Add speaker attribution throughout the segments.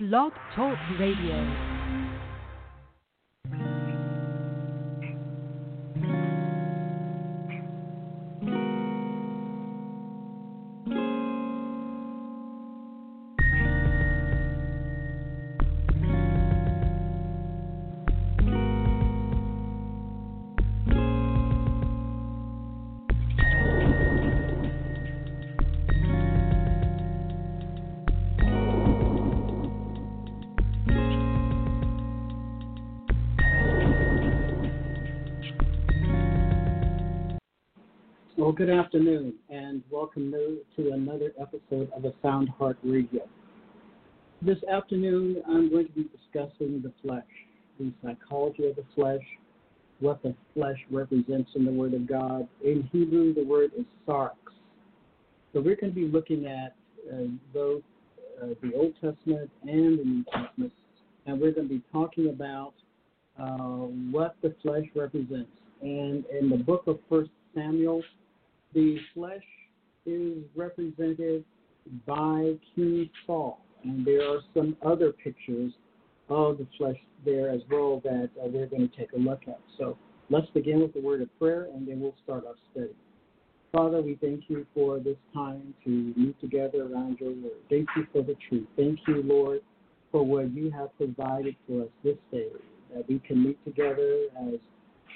Speaker 1: Blog Talk Radio.
Speaker 2: Well, good afternoon, and welcome to another episode of the Sound Heart Radio. This afternoon, I'm going to be discussing the flesh, the psychology of the flesh, what the flesh represents in the Word of God. In Hebrew, the word is sarx. So we're going to be looking at uh, both uh, the Old Testament and the New Testament, and we're going to be talking about uh, what the flesh represents. And in the book of First Samuel, the flesh is represented by King Saul, and there are some other pictures of the flesh there as well that uh, we're going to take a look at. So let's begin with the word of prayer, and then we'll start our study. Father, we thank you for this time to meet together around your word. Thank you for the truth. Thank you, Lord, for what you have provided for us this day, that we can meet together as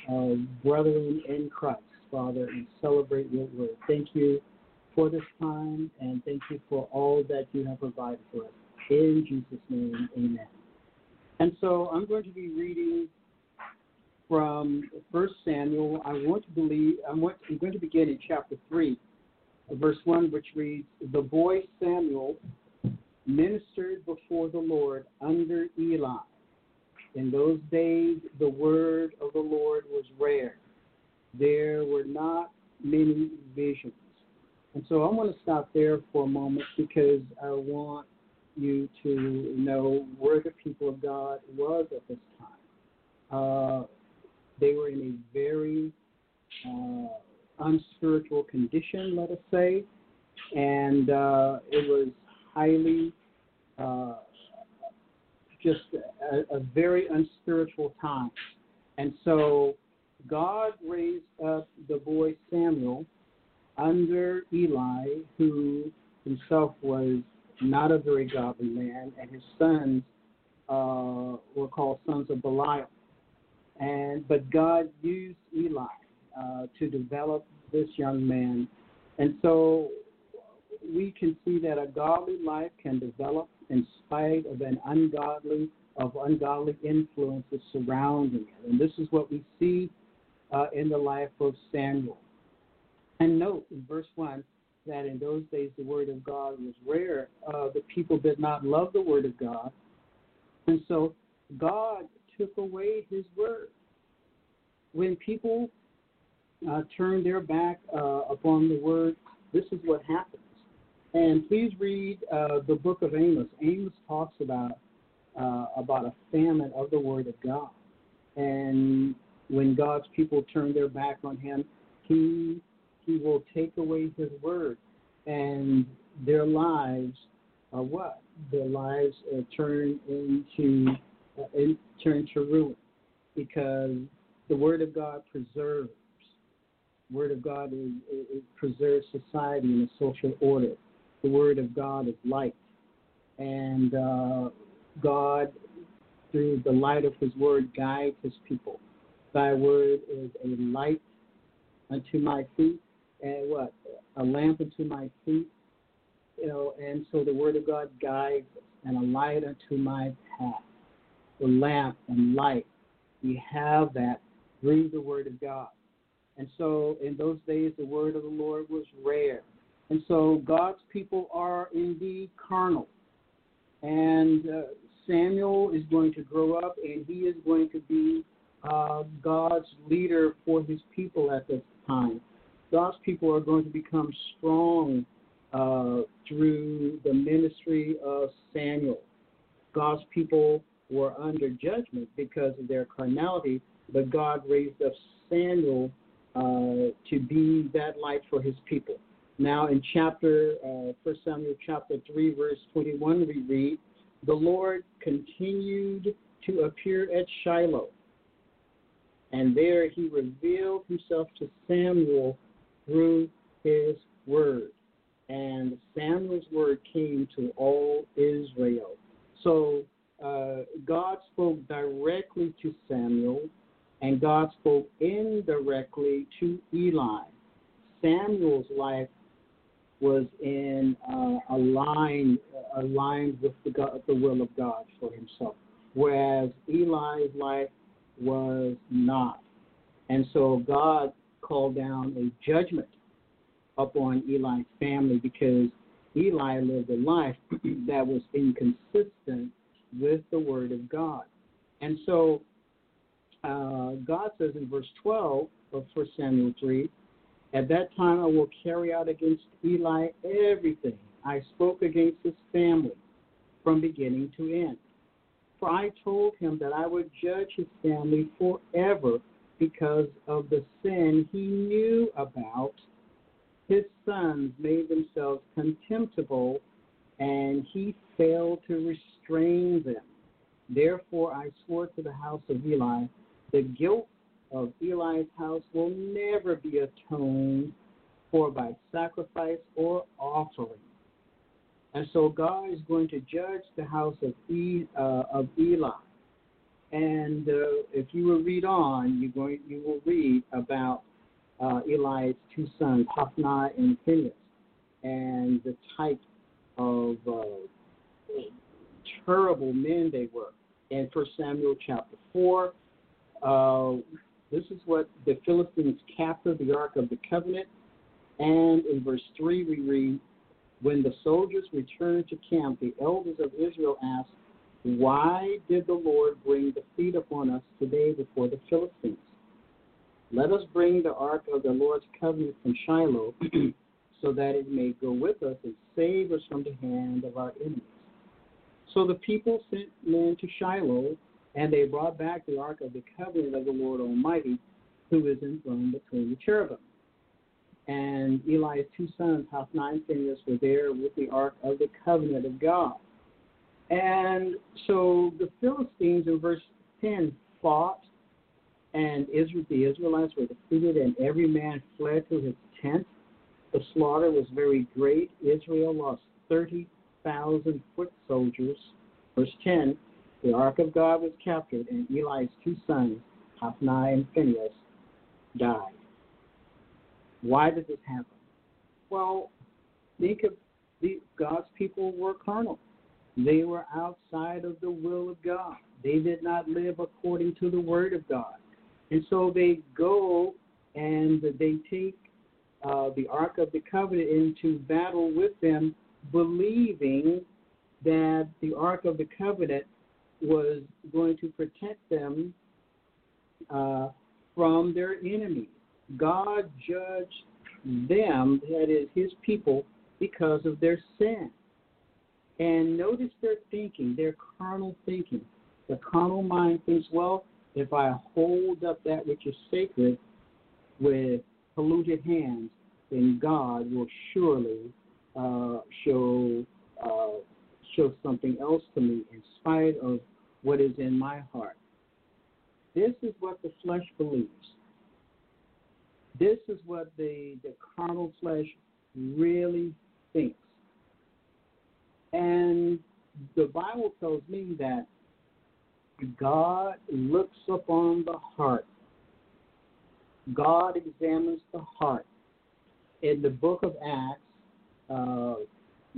Speaker 2: uh, brethren in Christ. Father, and celebrate your word. Thank you for this time, and thank you for all that you have provided for us. In Jesus' name, amen. And so I'm going to be reading from First Samuel. I want to believe I'm going to begin in chapter three, verse one, which reads, "The boy Samuel ministered before the Lord under Eli. In those days, the word of the Lord was rare." There were not many visions. And so I want to stop there for a moment because I want you to know where the people of God was at this time. Uh, they were in a very uh, unspiritual condition, let us say, and uh, it was highly uh, just a, a very unspiritual time. And so God raised up the boy Samuel under Eli, who himself was not a very godly man, and his sons uh, were called sons of Belial. And but God used Eli uh, to develop this young man, and so we can see that a godly life can develop in spite of an ungodly of ungodly influences surrounding it. And this is what we see uh, in the life of Samuel. And note in verse 1 that in those days the word of God was rare. Uh, the people did not love the word of God. And so God took away his word. When people uh, turn their back uh, upon the word, this is what happens. And please read uh, the book of Amos. Amos talks about uh, about a famine of the word of God, and when God's people turn their back on Him, He He will take away His word, and their lives are what? Their lives uh, turn into uh, in, turn to ruin, because the Word of God preserves. Word of God is, is, preserves society and a social order. The Word of God is light, and uh, God, through the light of His Word, guides His people Thy word is a light unto my feet and what? A lamp unto my feet. You know, and so the word of God guides and a light unto my path. The lamp and light. We have that through the word of God. And so in those days the word of the Lord was rare. And so God's people are indeed carnal. And uh, Samuel is going to grow up and he is going to be uh, God's leader for his people at this time. God's people are going to become strong uh, through the ministry of Samuel. God's people were under judgment because of their carnality, but God raised up Samuel uh, to be that light for his people. Now, in chapter uh, 1 Samuel chapter 3, verse 21, we read, the Lord continued to appear at Shiloh, and there he revealed himself to Samuel through his word. And Samuel's word came to all Israel. So uh, God spoke directly to Samuel, and God spoke indirectly to Eli. Samuel's life was in uh, aligned aligned with the, God, the will of God for himself, whereas Eli's life was not. And so God called down a judgment upon Eli's family because Eli lived a life that was inconsistent with the word of God. And so uh, God says in verse 12 of 1 Samuel 3 At that time I will carry out against Eli everything I spoke against his family from beginning to end. For I told him that I would judge his family forever because of the sin he knew about. His sons made themselves contemptible, and he failed to restrain them. Therefore I swore to the house of Eli, the guilt of Eli's house will never be atoned for by sacrifice or offering. And so God is going to judge the house of, e, uh, of Eli. And uh, if you will read on, you're going, you will read about uh, Eli's two sons, Hophni and Phinehas, and the type of uh, terrible men they were. In 1 Samuel chapter 4, uh, this is what the Philistines captured the Ark of the Covenant. And in verse 3, we read, When the soldiers returned to camp, the elders of Israel asked, Why did the Lord bring defeat upon us today before the Philistines? Let us bring the ark of the Lord's covenant from Shiloh, so that it may go with us and save us from the hand of our enemies. So the people sent men to Shiloh, and they brought back the ark of the covenant of the Lord Almighty, who is enthroned between the cherubim. And Eli's two sons, Hophni and Phinehas, were there with the ark of the covenant of God. And so the Philistines in verse 10 fought and Israel, the Israelites were defeated, and every man fled to his tent. The slaughter was very great. Israel lost 30,000 foot soldiers. Verse 10 The ark of God was captured, and Eli's two sons, Hophni and Phinehas, died. Why did this happen? Well, think of the, God's people were carnal. They were outside of the will of God. They did not live according to the word of God. And so they go and they take uh, the Ark of the Covenant into battle with them, believing that the Ark of the Covenant was going to protect them uh, from their enemies. God judged them, that is, his people, because of their sin. And notice their thinking, their carnal thinking. The carnal mind thinks, well, if I hold up that which is sacred with polluted hands, then God will surely uh, show uh, show something else to me in spite of what is in my heart. This is what the flesh believes. This is what the, the carnal flesh really thinks. And the Bible tells me that God looks upon the heart. God examines the heart. In the book of Acts, uh,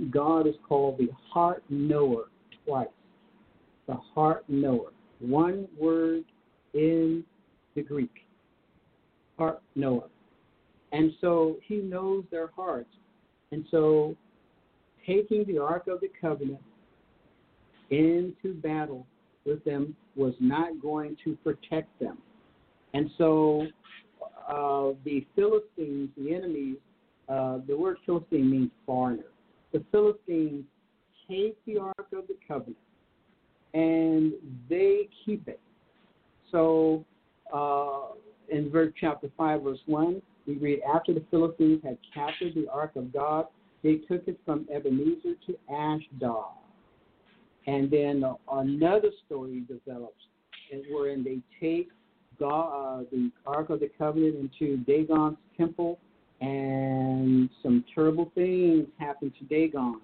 Speaker 2: God is called the heart knower twice. The heart knower. One word in the Greek. Heart knower. And so he knows their hearts. And so taking the Ark of the Covenant into battle with them was not going to protect them. And so uh, the Philistines, the enemies, uh, the word Philistine means foreigner. The Philistines take the Ark of the Covenant and they keep it. So uh, in verse chapter 5, verse 1, we read, After the Philistines had captured the Ark of God, they took it from Ebenezer to Ashdod. And then another story develops, wherein they take God, uh, the Ark of the Covenant into Dagon's temple, and some terrible things happen to Dagon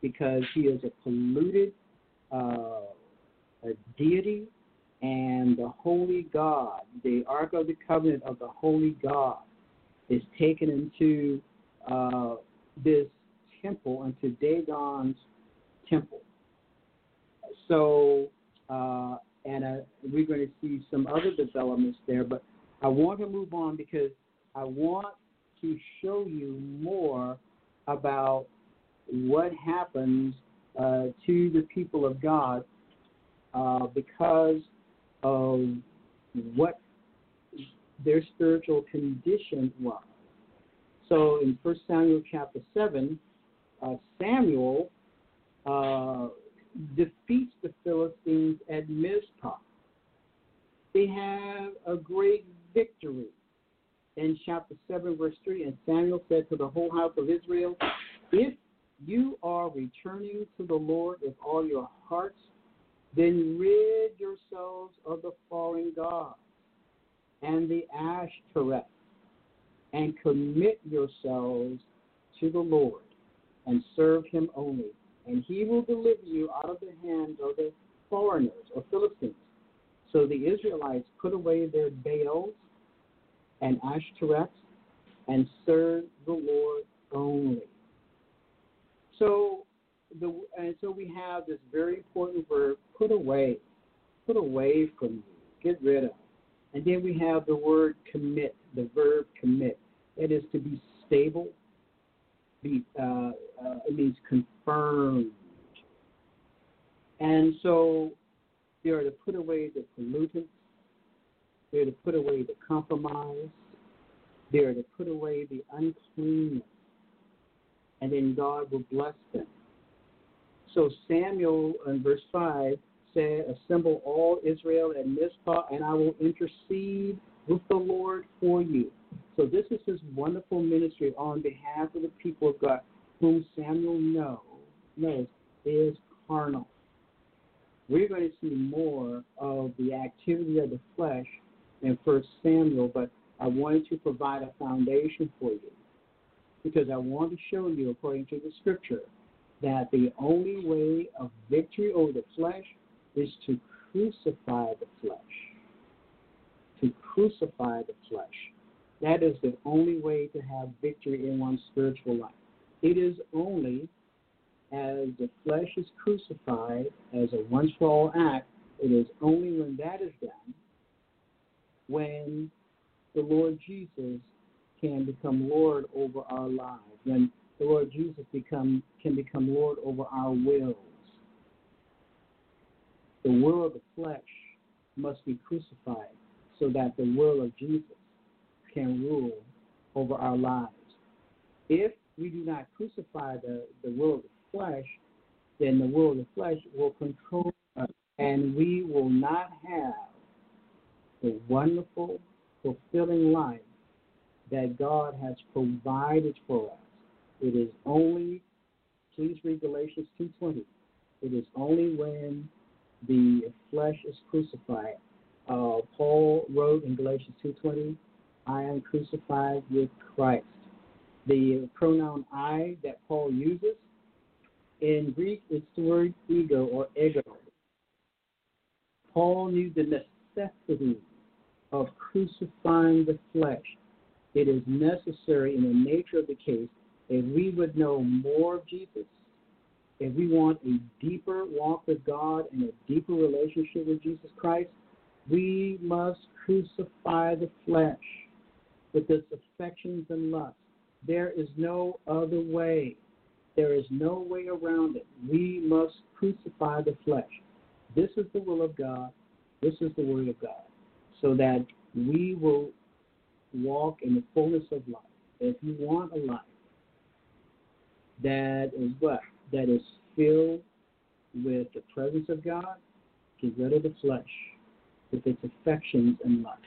Speaker 2: because he is a polluted uh, a deity and the holy God, the Ark of the Covenant of the holy God, is taken into uh, this temple, into Dagon's temple. So, uh, and uh, we're going to see some other developments there, but I want to move on because I want to show you more about what happens uh, to the people of God uh, because what their spiritual condition was. So in 1 Samuel chapter 7, uh, Samuel uh, defeats the Philistines at Mizpah. They have a great victory. In chapter 7, verse 3, and Samuel said to the whole house of Israel, If you are returning to the Lord with all your hearts, then rid yourselves of the foreign gods and the Ashtoreth, and commit yourselves to the Lord, and serve him only. And he will deliver you out of the hands of the foreigners or Philistines. So the Israelites put away their Baals and Ashtoreths and served the Lord only. So the and so we have this very important verb, put away, put away from you, get rid of. And then we have the word commit, the verb commit. It is to be stable. Be uh, uh, it means confirmed. And so they are to put away the pollutants. They are to put away the compromise. They are to put away the uncleanness. And then God will bless them. So Samuel in verse 5 said, Assemble all Israel at Mizpah, and I will intercede with the Lord for you. So this is his wonderful ministry on behalf of the people of God, whom Samuel know, knows is carnal. We're going to see more of the activity of the flesh in First Samuel, but I wanted to provide a foundation for you because I want to show you, according to the scripture, that the only way of victory over the flesh is to crucify the flesh. To crucify the flesh. That is the only way to have victory in one's spiritual life. It is only as the flesh is crucified as a once for all act, it is only when that is done when the Lord Jesus can become Lord over our lives. When the Lord Jesus become can become Lord over our wills. The will of the flesh must be crucified so that the will of Jesus can rule over our lives. If we do not crucify the, the will of the flesh, then the will of the flesh will control us, and we will not have the wonderful, fulfilling life that God has provided for us. It is only, please read Galatians 2.20. It is only when the flesh is crucified. Uh, Paul wrote in Galatians 2.20, I am crucified with Christ. The pronoun I that Paul uses, in Greek, it's the word ego or ego. Paul knew the necessity of crucifying the flesh. It is necessary in the nature of the case if we would know more of Jesus, if we want a deeper walk with God and a deeper relationship with Jesus Christ, we must crucify the flesh with its affections and lusts. There is no other way. There is no way around it. We must crucify the flesh. This is the will of God. This is the word of God. So that we will walk in the fullness of life. If you want a life that is what? That is filled with the presence of God, get rid of the flesh with its affections and lust.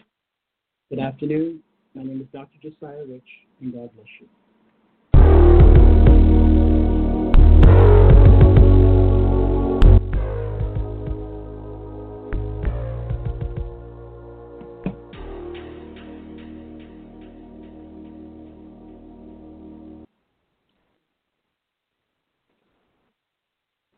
Speaker 2: Good afternoon. My name is Dr. Josiah Rich, and God bless you.